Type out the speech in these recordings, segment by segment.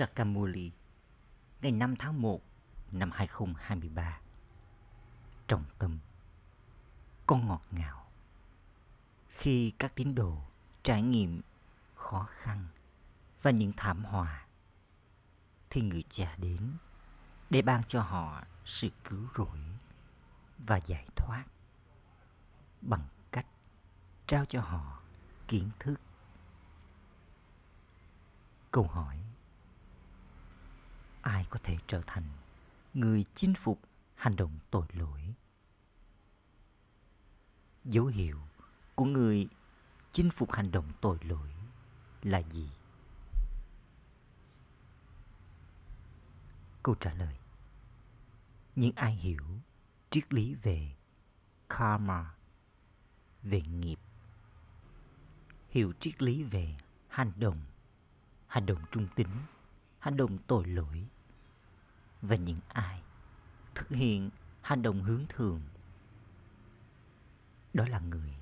Sakamuli, ngày 5 tháng 1 năm 2023. Trọng tâm Con ngọt ngào Khi các tín đồ trải nghiệm khó khăn và những thảm họa, thì người cha đến để ban cho họ sự cứu rỗi và giải thoát bằng cách trao cho họ kiến thức câu hỏi ai có thể trở thành người chinh phục hành động tội lỗi. Dấu hiệu của người chinh phục hành động tội lỗi là gì? Câu trả lời. Những ai hiểu triết lý về karma, về nghiệp, hiểu triết lý về hành động hành động trung tính hành động tội lỗi. Và những ai thực hiện hành động hướng thường đó là người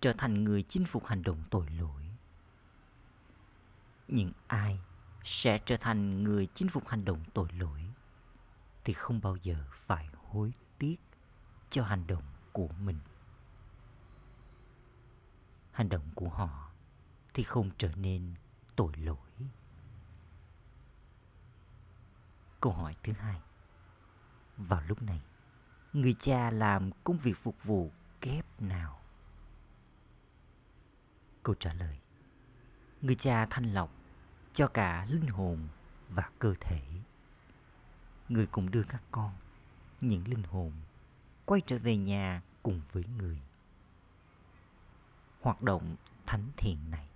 trở thành người chinh phục hành động tội lỗi. Những ai sẽ trở thành người chinh phục hành động tội lỗi thì không bao giờ phải hối tiếc cho hành động của mình. Hành động của họ thì không trở nên tội lỗi câu hỏi thứ hai. Vào lúc này, người cha làm công việc phục vụ kép nào? Câu trả lời, người cha thanh lọc cho cả linh hồn và cơ thể. Người cũng đưa các con, những linh hồn, quay trở về nhà cùng với người. Hoạt động thánh thiện này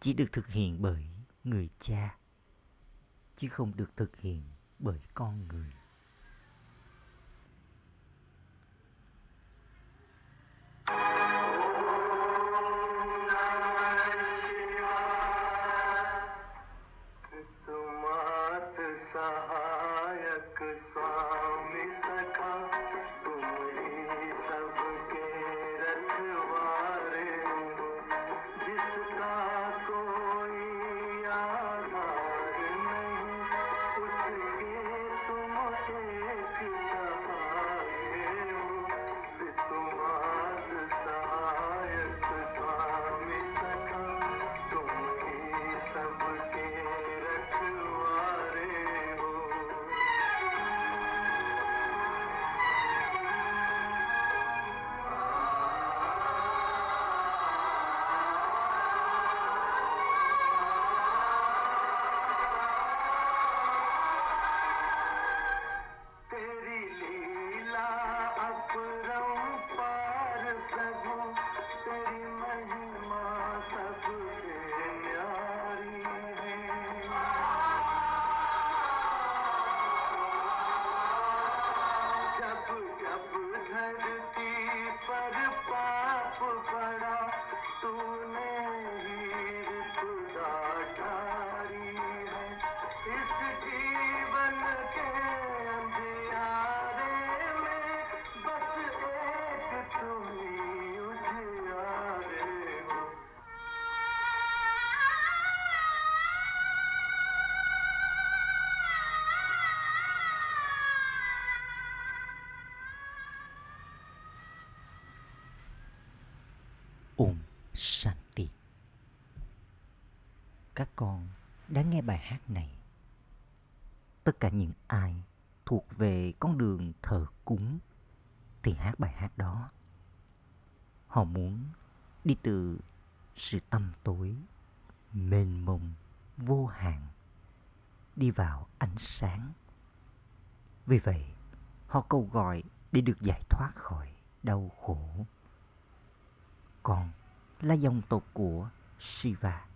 chỉ được thực hiện bởi người cha, chứ không được thực hiện bởi con người. Shanti. Các con đã nghe bài hát này. Tất cả những ai thuộc về con đường thờ cúng thì hát bài hát đó. Họ muốn đi từ sự tâm tối, mênh mông, vô hạn, đi vào ánh sáng. Vì vậy, họ cầu gọi để được giải thoát khỏi đau khổ Còn là dòng tộc của Shiva,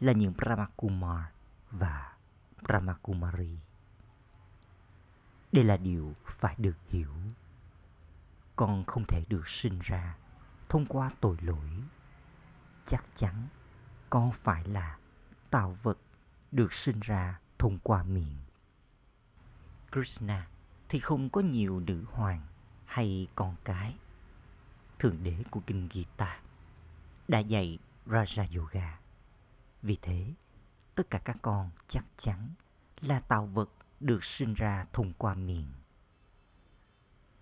là những Brahmakumar và Brahmakumari. Đây là điều phải được hiểu. Con không thể được sinh ra thông qua tội lỗi. Chắc chắn con phải là tạo vật được sinh ra thông qua miệng. Krishna thì không có nhiều nữ hoàng hay con cái thượng đế của kinh Gita, đã dạy Raja Yoga. Vì thế, tất cả các con chắc chắn là tạo vật được sinh ra thông qua miệng.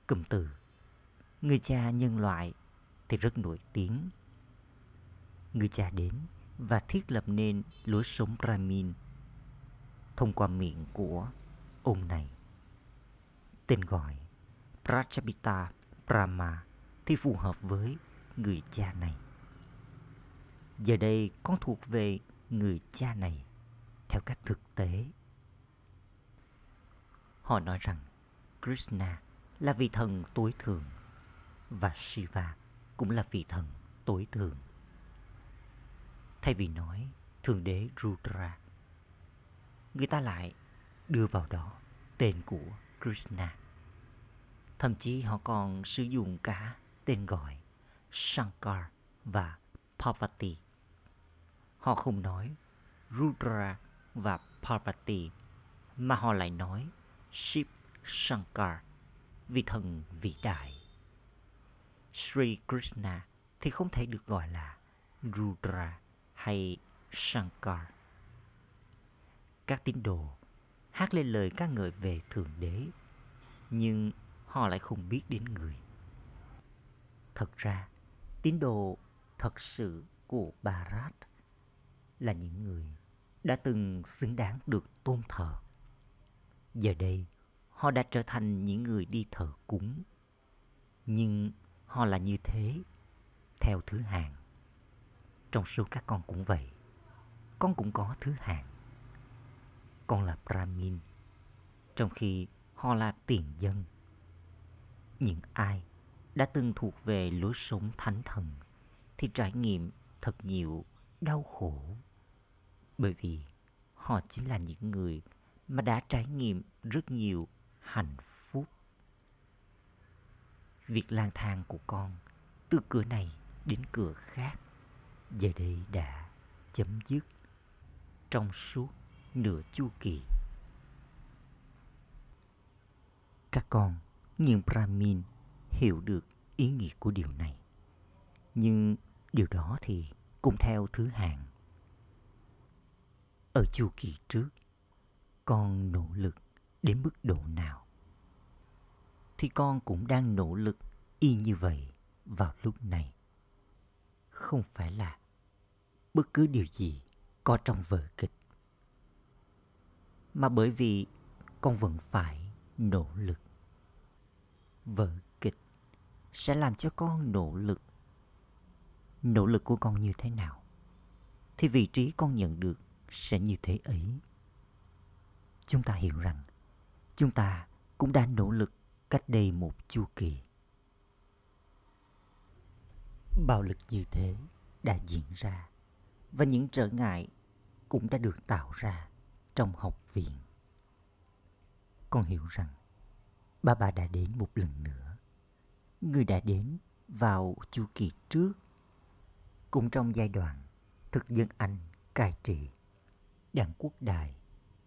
Cụm từ Người cha nhân loại thì rất nổi tiếng. Người cha đến và thiết lập nên lối sống Brahmin thông qua miệng của ông này. Tên gọi Prachapita Brahma thì phù hợp với người cha này. Giờ đây con thuộc về người cha này theo cách thực tế. Họ nói rằng Krishna là vị thần tối thượng và Shiva cũng là vị thần tối thượng. Thay vì nói Thượng Đế Rudra, người ta lại đưa vào đó tên của Krishna. Thậm chí họ còn sử dụng cả tên gọi Shankar và Parvati. Họ không nói Rudra và Parvati mà họ lại nói Shiv Shankar, vị thần vĩ đại. Sri Krishna thì không thể được gọi là Rudra hay Shankar. Các tín đồ hát lên lời ca ngợi về Thượng Đế, nhưng họ lại không biết đến người. Thật ra, tín đồ thật sự của Bharat là những người đã từng xứng đáng được tôn thờ. Giờ đây, họ đã trở thành những người đi thờ cúng. Nhưng họ là như thế, theo thứ hạng. Trong số các con cũng vậy. Con cũng có thứ hạng. Con là Brahmin, trong khi họ là tiền dân. Những ai đã từng thuộc về lối sống thánh thần thì trải nghiệm thật nhiều đau khổ bởi vì họ chính là những người mà đã trải nghiệm rất nhiều hạnh phúc. Việc lang thang của con từ cửa này đến cửa khác giờ đây đã chấm dứt trong suốt nửa chu kỳ. Các con những brahmin hiểu được ý nghĩa của điều này. Nhưng điều đó thì cũng theo thứ hạng ở chu kỳ trước, con nỗ lực đến mức độ nào? Thì con cũng đang nỗ lực y như vậy vào lúc này. Không phải là bất cứ điều gì có trong vở kịch, mà bởi vì con vẫn phải nỗ lực. Vở kịch sẽ làm cho con nỗ lực. Nỗ lực của con như thế nào? Thì vị trí con nhận được sẽ như thế ấy. Chúng ta hiểu rằng, chúng ta cũng đã nỗ lực cách đây một chu kỳ. Bạo lực như thế đã diễn ra và những trở ngại cũng đã được tạo ra trong học viện. Con hiểu rằng, ba bà đã đến một lần nữa. Người đã đến vào chu kỳ trước. Cũng trong giai đoạn thực dân anh cai trị đảng quốc đại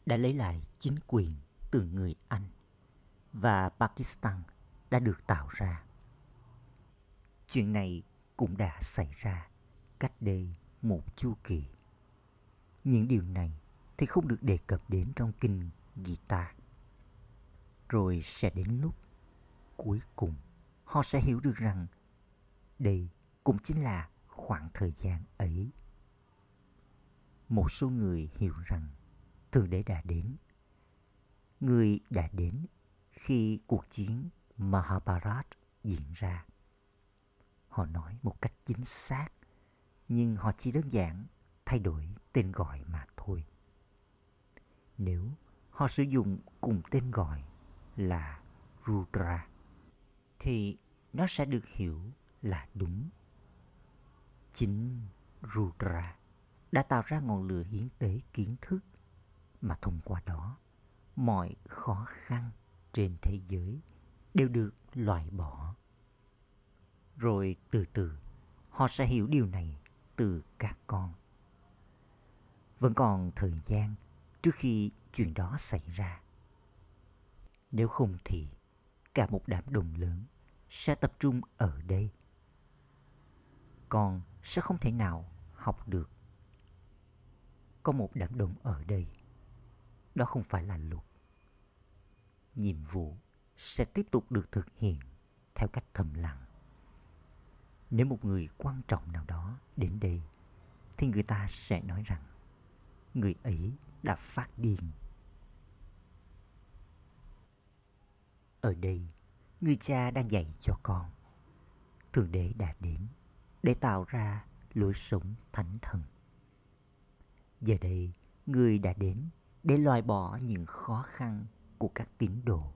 đã lấy lại chính quyền từ người Anh và Pakistan đã được tạo ra. Chuyện này cũng đã xảy ra cách đây một chu kỳ. Những điều này thì không được đề cập đến trong kinh Gita. Rồi sẽ đến lúc cuối cùng họ sẽ hiểu được rằng đây cũng chính là khoảng thời gian ấy một số người hiểu rằng Thượng Đế đã đến. Người đã đến khi cuộc chiến Mahabharat diễn ra. Họ nói một cách chính xác, nhưng họ chỉ đơn giản thay đổi tên gọi mà thôi. Nếu họ sử dụng cùng tên gọi là Rudra, thì nó sẽ được hiểu là đúng. Chính Rudra đã tạo ra ngọn lửa hiến tế kiến thức mà thông qua đó, mọi khó khăn trên thế giới đều được loại bỏ. Rồi từ từ, họ sẽ hiểu điều này từ các con. Vẫn còn thời gian trước khi chuyện đó xảy ra. Nếu không thì cả một đám đông lớn sẽ tập trung ở đây. Con sẽ không thể nào học được có một đám đông ở đây. Đó không phải là luật. Nhiệm vụ sẽ tiếp tục được thực hiện theo cách thầm lặng. Nếu một người quan trọng nào đó đến đây, thì người ta sẽ nói rằng người ấy đã phát điên. Ở đây, người cha đang dạy cho con. Thượng đế đã đến để tạo ra lối sống thánh thần. Giờ đây, người đã đến để loại bỏ những khó khăn của các tín đồ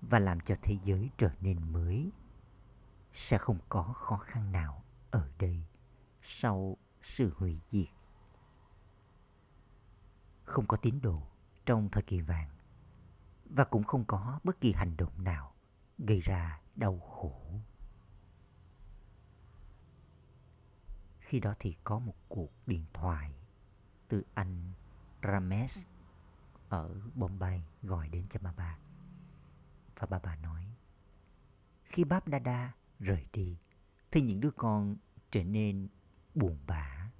và làm cho thế giới trở nên mới. Sẽ không có khó khăn nào ở đây sau sự hủy diệt. Không có tín đồ trong thời kỳ vàng và cũng không có bất kỳ hành động nào gây ra đau khổ. Khi đó thì có một cuộc điện thoại từ anh Ramesh ở Bombay gọi đến cho bà bà. Và bà bà nói, khi Báp Dada rời đi, thì những đứa con trở nên buồn bã.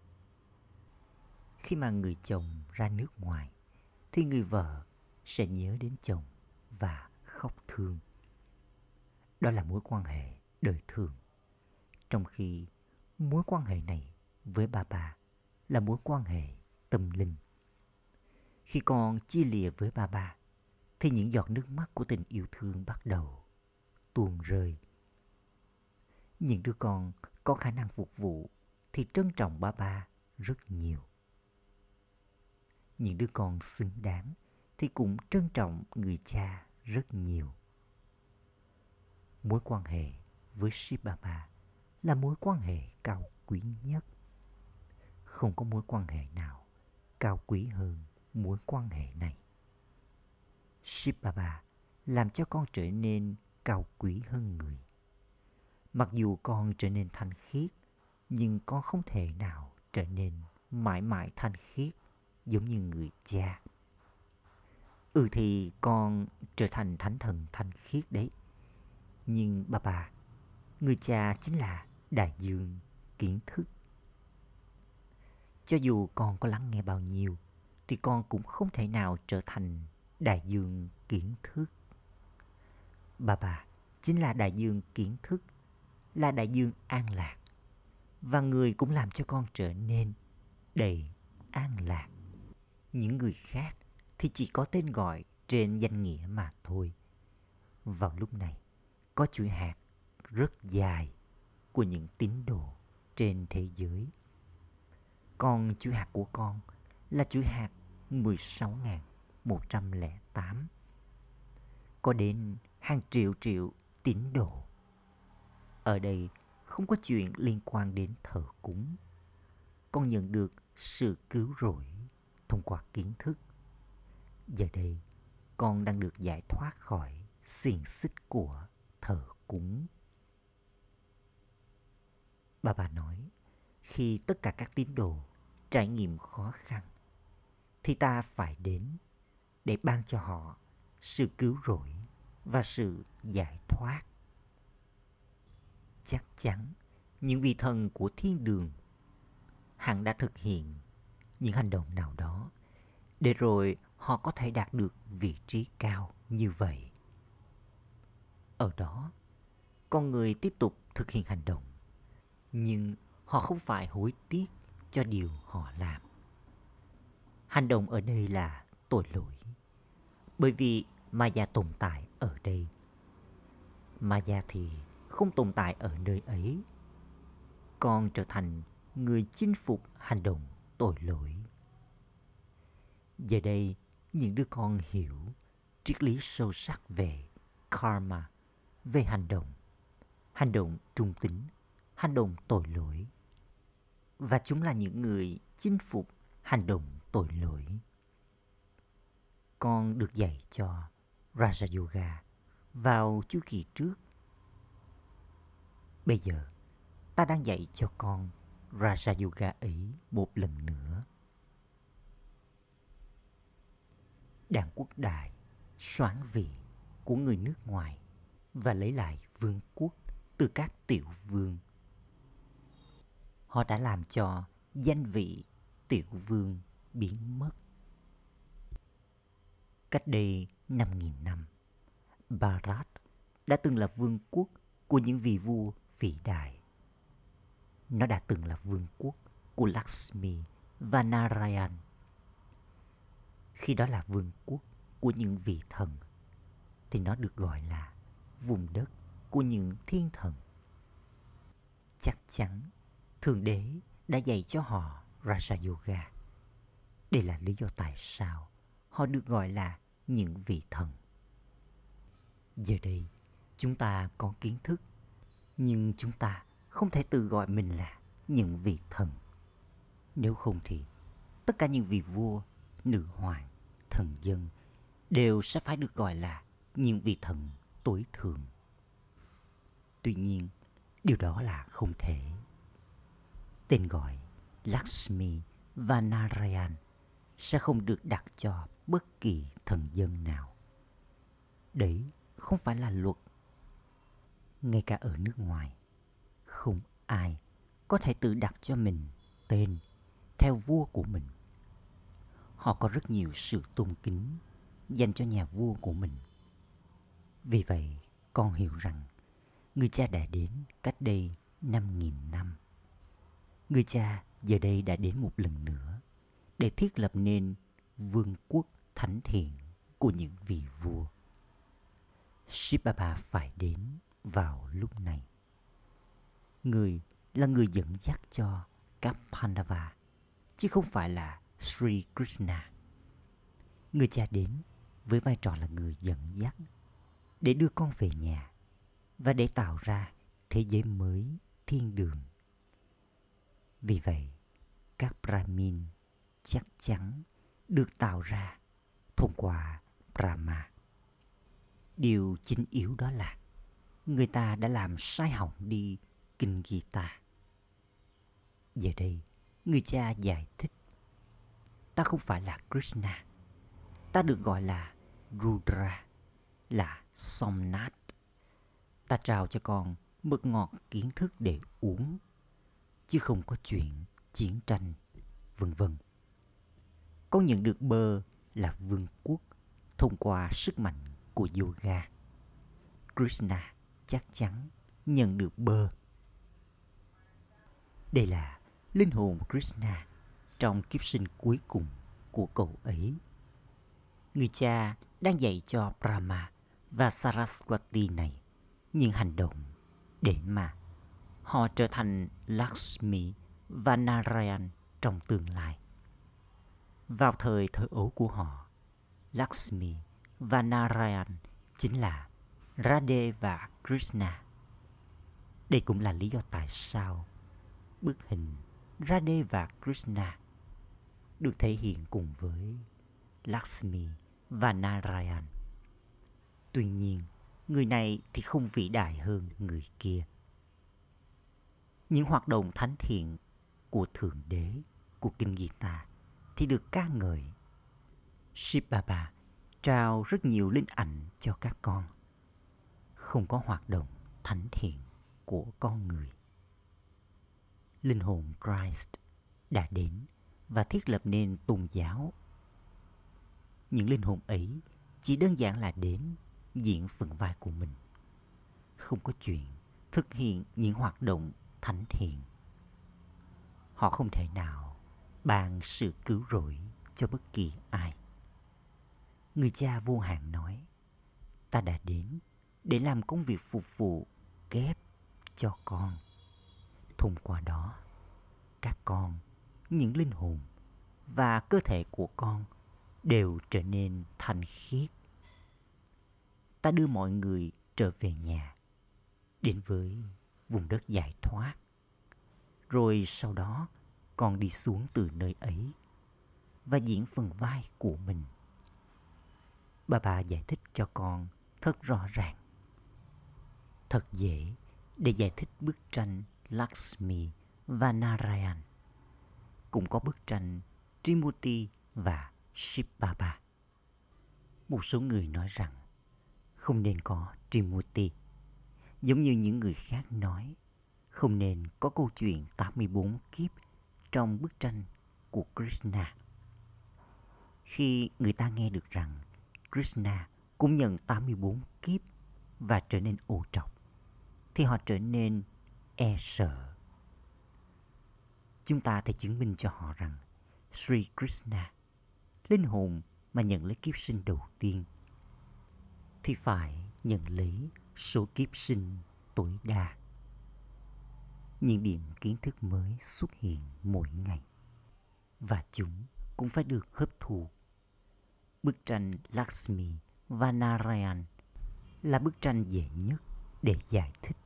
Khi mà người chồng ra nước ngoài, thì người vợ sẽ nhớ đến chồng và khóc thương. Đó là mối quan hệ đời thường. Trong khi mối quan hệ này với bà bà là mối quan hệ tâm linh. Khi con chia lìa với bà bà, thì những giọt nước mắt của tình yêu thương bắt đầu tuôn rơi. Những đứa con có khả năng phục vụ thì trân trọng ba ba rất nhiều. Những đứa con xứng đáng thì cũng trân trọng người cha rất nhiều. Mối quan hệ với Shiv là mối quan hệ cao quý nhất. Không có mối quan hệ nào cao quý hơn mối quan hệ này. Shiv Baba làm cho con trở nên cao quý hơn người. Mặc dù con trở nên thanh khiết, nhưng con không thể nào trở nên mãi mãi thanh khiết giống như người cha. Ừ thì con trở thành thánh thần thanh khiết đấy. Nhưng bà bà, người cha chính là đại dương kiến thức. Cho dù con có lắng nghe bao nhiêu, thì con cũng không thể nào trở thành đại dương kiến thức. Bà bà chính là đại dương kiến thức, là đại dương an lạc. Và người cũng làm cho con trở nên đầy an lạc. Những người khác thì chỉ có tên gọi trên danh nghĩa mà thôi. Vào lúc này, có chuỗi hạt rất dài của những tín đồ trên thế giới. Còn chữ hạt của con là chữ hạt 16.108. Có đến hàng triệu triệu tín đồ. Ở đây không có chuyện liên quan đến thờ cúng. Con nhận được sự cứu rỗi thông qua kiến thức. Giờ đây, con đang được giải thoát khỏi xiềng xích của thờ cúng. Bà bà nói, khi tất cả các tín đồ trải nghiệm khó khăn, thì ta phải đến để ban cho họ sự cứu rỗi và sự giải thoát. Chắc chắn những vị thần của thiên đường hẳn đã thực hiện những hành động nào đó để rồi họ có thể đạt được vị trí cao như vậy. Ở đó, con người tiếp tục thực hiện hành động, nhưng họ không phải hối tiếc cho điều họ làm. Hành động ở đây là tội lỗi, bởi vì Maya tồn tại ở đây. Maya thì không tồn tại ở nơi ấy, còn trở thành người chinh phục hành động tội lỗi. Giờ đây, những đứa con hiểu triết lý sâu sắc về karma, về hành động, hành động trung tính, hành động tội lỗi. Và chúng là những người chinh phục hành động tội lỗi. Con được dạy cho Raja Yoga vào chu kỳ trước. Bây giờ, ta đang dạy cho con Raja Yoga ấy một lần nữa. Đảng quốc đại soán vị của người nước ngoài và lấy lại vương quốc từ các tiểu vương. Họ đã làm cho danh vị tiểu vương biến mất. Cách đây 5.000 năm, Bharat đã từng là vương quốc của những vị vua vĩ đại. Nó đã từng là vương quốc của Lakshmi và Narayan. Khi đó là vương quốc của những vị thần, thì nó được gọi là vùng đất của những thiên thần. Chắc chắn, Thượng Đế đã dạy cho họ Raja Yoga. Đây là lý do tại sao họ được gọi là những vị thần. Giờ đây, chúng ta có kiến thức, nhưng chúng ta không thể tự gọi mình là những vị thần. Nếu không thì, tất cả những vị vua, nữ hoàng, thần dân đều sẽ phải được gọi là những vị thần tối thượng. Tuy nhiên, điều đó là không thể. Tên gọi Lakshmi và Narayan sẽ không được đặt cho bất kỳ thần dân nào. Đấy không phải là luật. Ngay cả ở nước ngoài, không ai có thể tự đặt cho mình tên theo vua của mình. Họ có rất nhiều sự tôn kính dành cho nhà vua của mình. Vì vậy, con hiểu rằng người cha đã đến cách đây 5.000 năm. Người cha giờ đây đã đến một lần nữa để thiết lập nên vương quốc thánh thiện của những vị vua. Shiv phải đến vào lúc này. Người là người dẫn dắt cho các Pandava, chứ không phải là Sri Krishna. Người cha đến với vai trò là người dẫn dắt để đưa con về nhà và để tạo ra thế giới mới thiên đường. Vì vậy, các Brahmin chắc chắn được tạo ra thông qua Brahma. Điều chính yếu đó là người ta đã làm sai hỏng đi Kinh Gita. Giờ đây, người cha giải thích ta không phải là Krishna. Ta được gọi là Rudra, là Somnath. Ta trao cho con mực ngọt kiến thức để uống, chứ không có chuyện chiến tranh, vân vân. Con nhận được bơ là vương quốc thông qua sức mạnh của yoga. Krishna chắc chắn nhận được bơ. Đây là linh hồn Krishna trong kiếp sinh cuối cùng của cậu ấy. Người cha đang dạy cho Brahma và Saraswati này những hành động để mà họ trở thành Lakshmi và Narayan trong tương lai. Vào thời thơ ấu của họ, Lakshmi và Narayan chính là Radhe và Krishna. Đây cũng là lý do tại sao bức hình Radhe và Krishna được thể hiện cùng với Lakshmi và Narayan. Tuy nhiên, người này thì không vĩ đại hơn người kia. Những hoạt động thánh thiện của Thượng Đế, của Kinh Gita thì được ca ngợi. Shiv Baba trao rất nhiều linh ảnh cho các con. Không có hoạt động thánh thiện của con người. Linh hồn Christ đã đến và thiết lập nên tôn giáo. Những linh hồn ấy chỉ đơn giản là đến diễn phần vai của mình. Không có chuyện thực hiện những hoạt động thánh thiện. Họ không thể nào ban sự cứu rỗi cho bất kỳ ai. Người cha vô hạn nói, ta đã đến để làm công việc phục vụ kép cho con. Thông qua đó, các con, những linh hồn và cơ thể của con đều trở nên thanh khiết. Ta đưa mọi người trở về nhà, đến với vùng đất giải thoát. Rồi sau đó, con đi xuống từ nơi ấy và diễn phần vai của mình. Bà bà giải thích cho con thật rõ ràng. Thật dễ để giải thích bức tranh Lakshmi và Narayan. Cũng có bức tranh Trimurti và Shiva. Một số người nói rằng không nên có Trimurti. Giống như những người khác nói, không nên có câu chuyện 84 kiếp trong bức tranh của Krishna. khi người ta nghe được rằng Krishna cũng nhận 84 kiếp và trở nên ô trọc, thì họ trở nên e sợ. Chúng ta thể chứng minh cho họ rằng Sri Krishna, linh hồn mà nhận lấy kiếp sinh đầu tiên, thì phải nhận lấy số kiếp sinh tối đa. Những điểm kiến thức mới xuất hiện mỗi ngày và chúng cũng phải được hấp thụ. Bức tranh Lakshmi và Narayan là bức tranh dễ nhất để giải thích.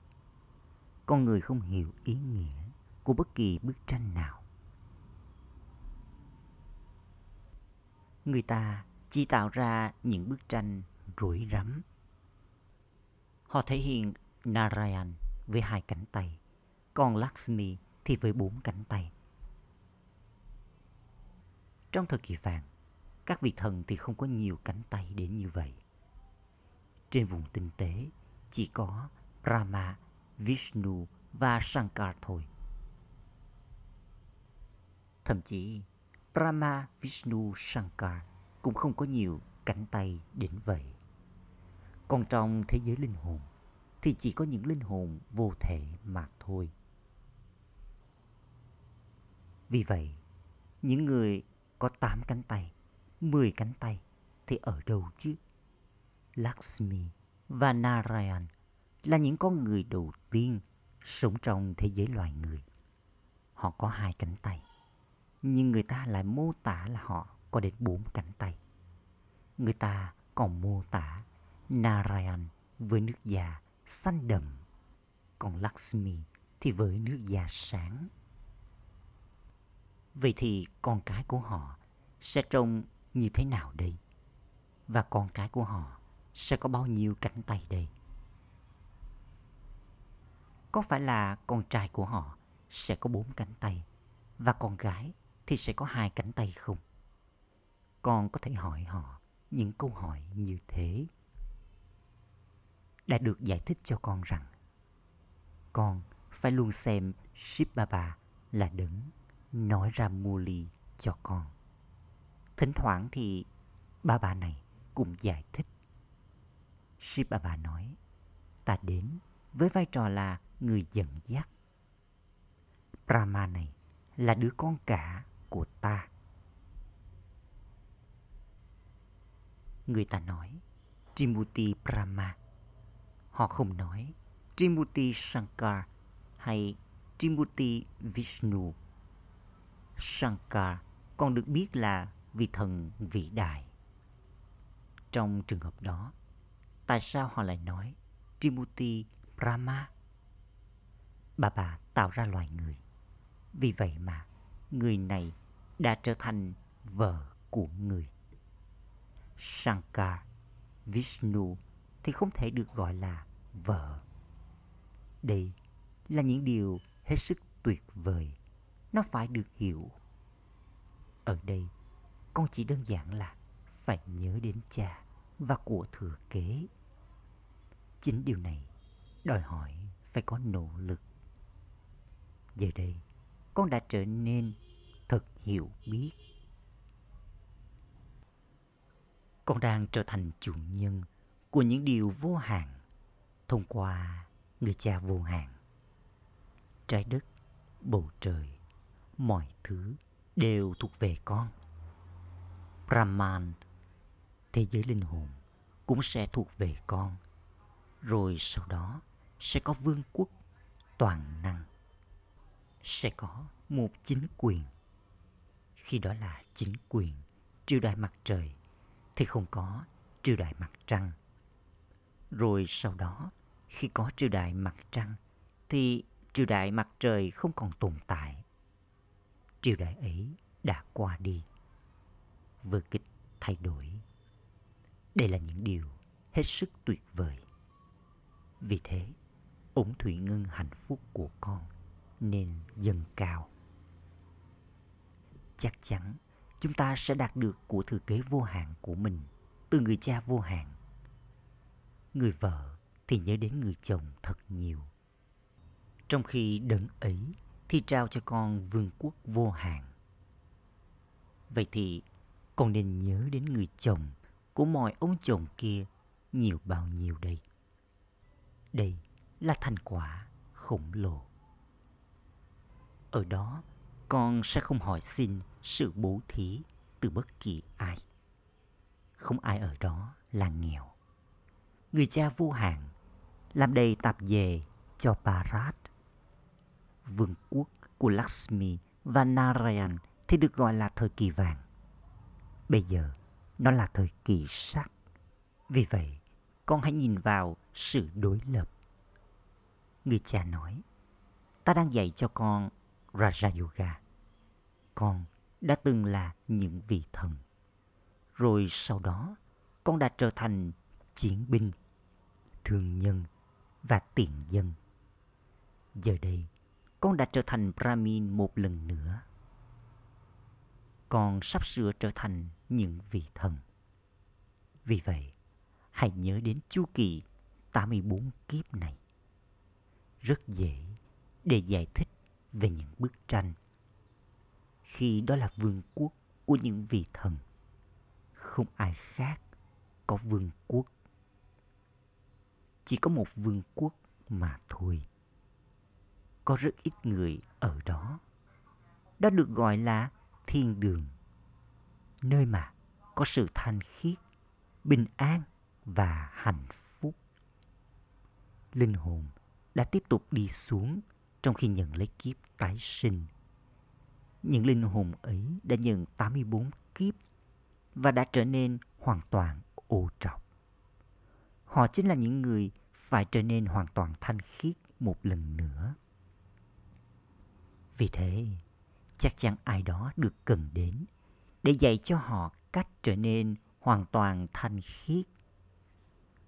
Con người không hiểu ý nghĩa của bất kỳ bức tranh nào. Người ta chỉ tạo ra những bức tranh rối rắm. Họ thể hiện Narayan với hai cánh tay, còn Lakshmi thì với bốn cánh tay. Trong thời kỳ vàng, các vị thần thì không có nhiều cánh tay đến như vậy. Trên vùng tinh tế chỉ có Brahma, Vishnu và Shankar thôi. Thậm chí Brahma, Vishnu, Shankar cũng không có nhiều cánh tay đến vậy. Còn trong thế giới linh hồn thì chỉ có những linh hồn vô thể mà thôi. Vì vậy, những người có 8 cánh tay, 10 cánh tay thì ở đâu chứ? Lakshmi và Narayan là những con người đầu tiên sống trong thế giới loài người. Họ có hai cánh tay, nhưng người ta lại mô tả là họ có đến bốn cánh tay. Người ta còn mô tả Narayan với nước da xanh đậm, còn Lakshmi thì với nước da sáng. Vậy thì con cái của họ sẽ trông như thế nào đây? Và con cái của họ sẽ có bao nhiêu cánh tay đây? Có phải là con trai của họ sẽ có bốn cánh tay và con gái thì sẽ có hai cánh tay không? Con có thể hỏi họ những câu hỏi như thế. Đã được giải thích cho con rằng con phải luôn xem Shiv Baba là đứng nói ra Muli cho con. Thỉnh thoảng thì ba bà này cũng giải thích. Shiv Baba nói, ta đến với vai trò là người dẫn dắt. Brahma này là đứa con cả của ta. Người ta nói Trimurti Brahma. Họ không nói Trimurti Shankar hay Trimurti Vishnu. Shankar còn được biết là vị thần vĩ đại. Trong trường hợp đó, tại sao họ lại nói Trimurti Brahma? Bà bà tạo ra loài người. Vì vậy mà người này đã trở thành vợ của người. Shankar, Vishnu thì không thể được gọi là vợ. Đây là những điều hết sức tuyệt vời. Nó phải được hiểu. Ở đây, con chỉ đơn giản là phải nhớ đến cha và của thừa kế. Chính điều này đòi hỏi phải có nỗ lực. Giờ đây, con đã trở nên thật hiểu biết. Con đang trở thành chủ nhân của những điều vô hạn thông qua người cha vô hạn. Trái đất, bầu trời, mọi thứ đều thuộc về con. Brahman, thế giới linh hồn, cũng sẽ thuộc về con. Rồi sau đó sẽ có vương quốc toàn năng. Sẽ có một chính quyền. Khi đó là chính quyền triều đại mặt trời thì không có triều đại mặt trăng. Rồi sau đó khi có triều đại mặt trăng thì triều đại mặt trời không còn tồn tại. Triều đại ấy đã qua đi. Vở kịch thay đổi. Đây là những điều hết sức tuyệt vời. Vì thế, ủng thủy ngân hạnh phúc của con nên dâng cao. Chắc chắn chúng ta sẽ đạt được của thừa kế vô hạn của mình từ người cha vô hạn. Người vợ thì nhớ đến người chồng thật nhiều. Trong khi đấng ấy thì trao cho con vương quốc vô hạn. Vậy thì con nên nhớ đến người chồng của mọi ông chồng kia nhiều bao nhiêu đây. Đây là thành quả khổng lồ. Ở đó, con sẽ không hỏi xin sự bố thí từ bất kỳ ai. Không ai ở đó là nghèo. Người cha vô hạn làm đầy tạp dề cho Bharat. Vương quốc của Lakshmi và Narayan thì được gọi là thời kỳ vàng. Bây giờ, nó là thời kỳ sắc. Vì vậy, con hãy nhìn vào sự đối lập. Người cha nói, ta đang dạy cho con Raja Yoga. Con đã từng là những vị thần. Rồi sau đó, con đã trở thành chiến binh, thương nhân và tiền dân. Giờ đây, con đã trở thành Brahmin một lần nữa. Con sắp sửa trở thành những vị thần. Vì vậy, hãy nhớ đến chu kỳ 84 kiếp này. Rất dễ để giải thích về những bức tranh. Khi đó là vương quốc của những vị thần, không ai khác có vương quốc. Chỉ có một vương quốc mà thôi. Có rất ít người ở đó. Đó được gọi là thiên đường. Nơi mà có sự thanh khiết, bình an và hạnh phúc. Linh hồn đã tiếp tục đi xuống trong khi nhận lấy kiếp tái sinh. Những linh hồn ấy đã nhận 84 kiếp và đã trở nên hoàn toàn ô trọc. Họ chính là những người phải trở nên hoàn toàn thanh khiết một lần nữa. Vì thế, chắc chắn ai đó được cần đến để dạy cho họ cách trở nên hoàn toàn thanh khiết.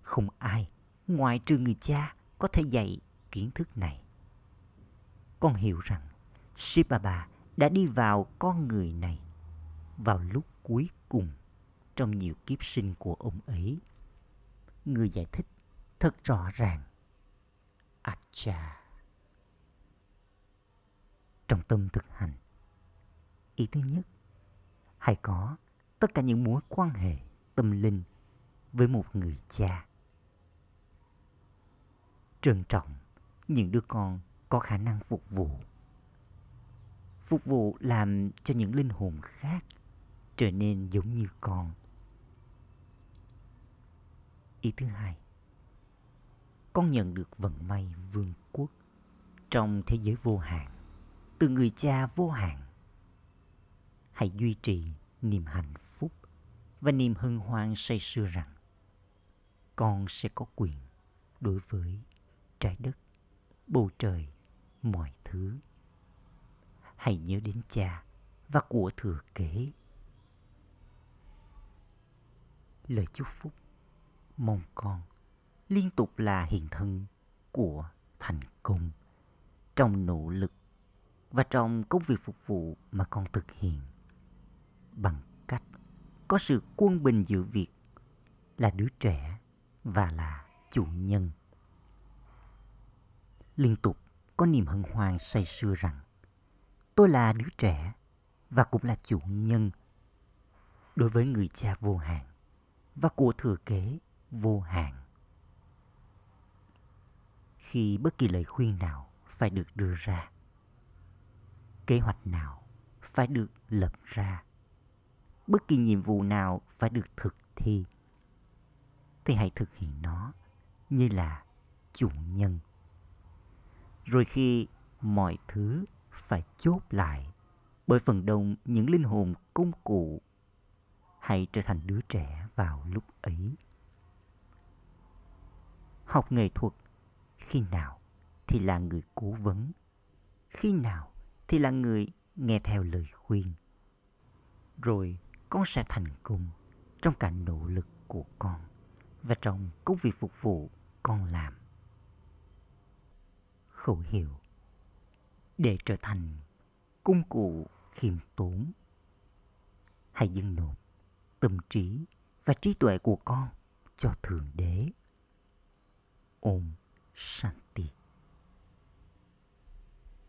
Không ai ngoài trừ người cha có thể dạy kiến thức này. Con hiểu rằng Sipapa đã đi vào con người này vào lúc cuối cùng trong nhiều kiếp sinh của ông ấy. Người giải thích thật rõ ràng. Acha. Trong tâm thực hành, ý thứ nhất, hãy có tất cả những mối quan hệ tâm linh với một người cha. Trân trọng những đứa con có khả năng phục vụ. Phục vụ làm cho những linh hồn khác trở nên giống như con. Ý thứ hai, con nhận được vận may vương quốc trong thế giới vô hạn từ người cha vô hạn. Hãy duy trì niềm hạnh phúc và niềm hân hoan say sưa rằng con sẽ có quyền đối với trái đất, bầu trời, mọi thứ. Hãy nhớ đến cha và của thừa kế. Lời chúc phúc mong con liên tục là hiện thân của thành công trong nỗ lực và trong công việc phục vụ mà con thực hiện. Bằng cách có sự quân bình giữa việc là đứa trẻ và là chủ nhân. Liên tục có niềm hân hoan say sưa rằng, tôi là đứa trẻ và cũng là chủ nhân đối với người cha vô hạn và của thừa kế vô hạn khi bất kỳ lời khuyên nào phải được đưa ra. Kế hoạch nào phải được lập ra. Bất kỳ nhiệm vụ nào phải được thực thi. Thì hãy thực hiện nó như là chủ nhân. Rồi khi mọi thứ phải chốt lại bởi phần đông những linh hồn công cụ, hãy trở thành đứa trẻ vào lúc ấy. Học nghệ thuật khi nào thì là người cố vấn, khi nào thì là người nghe theo lời khuyên. Rồi con sẽ thành công trong cả nỗ lực của con và trong công việc phục vụ con làm. Khẩu hiệu để trở thành công cụ khiêm tốn. Hãy dâng nộp tâm trí và trí tuệ của con cho thượng đế. Ôm shanti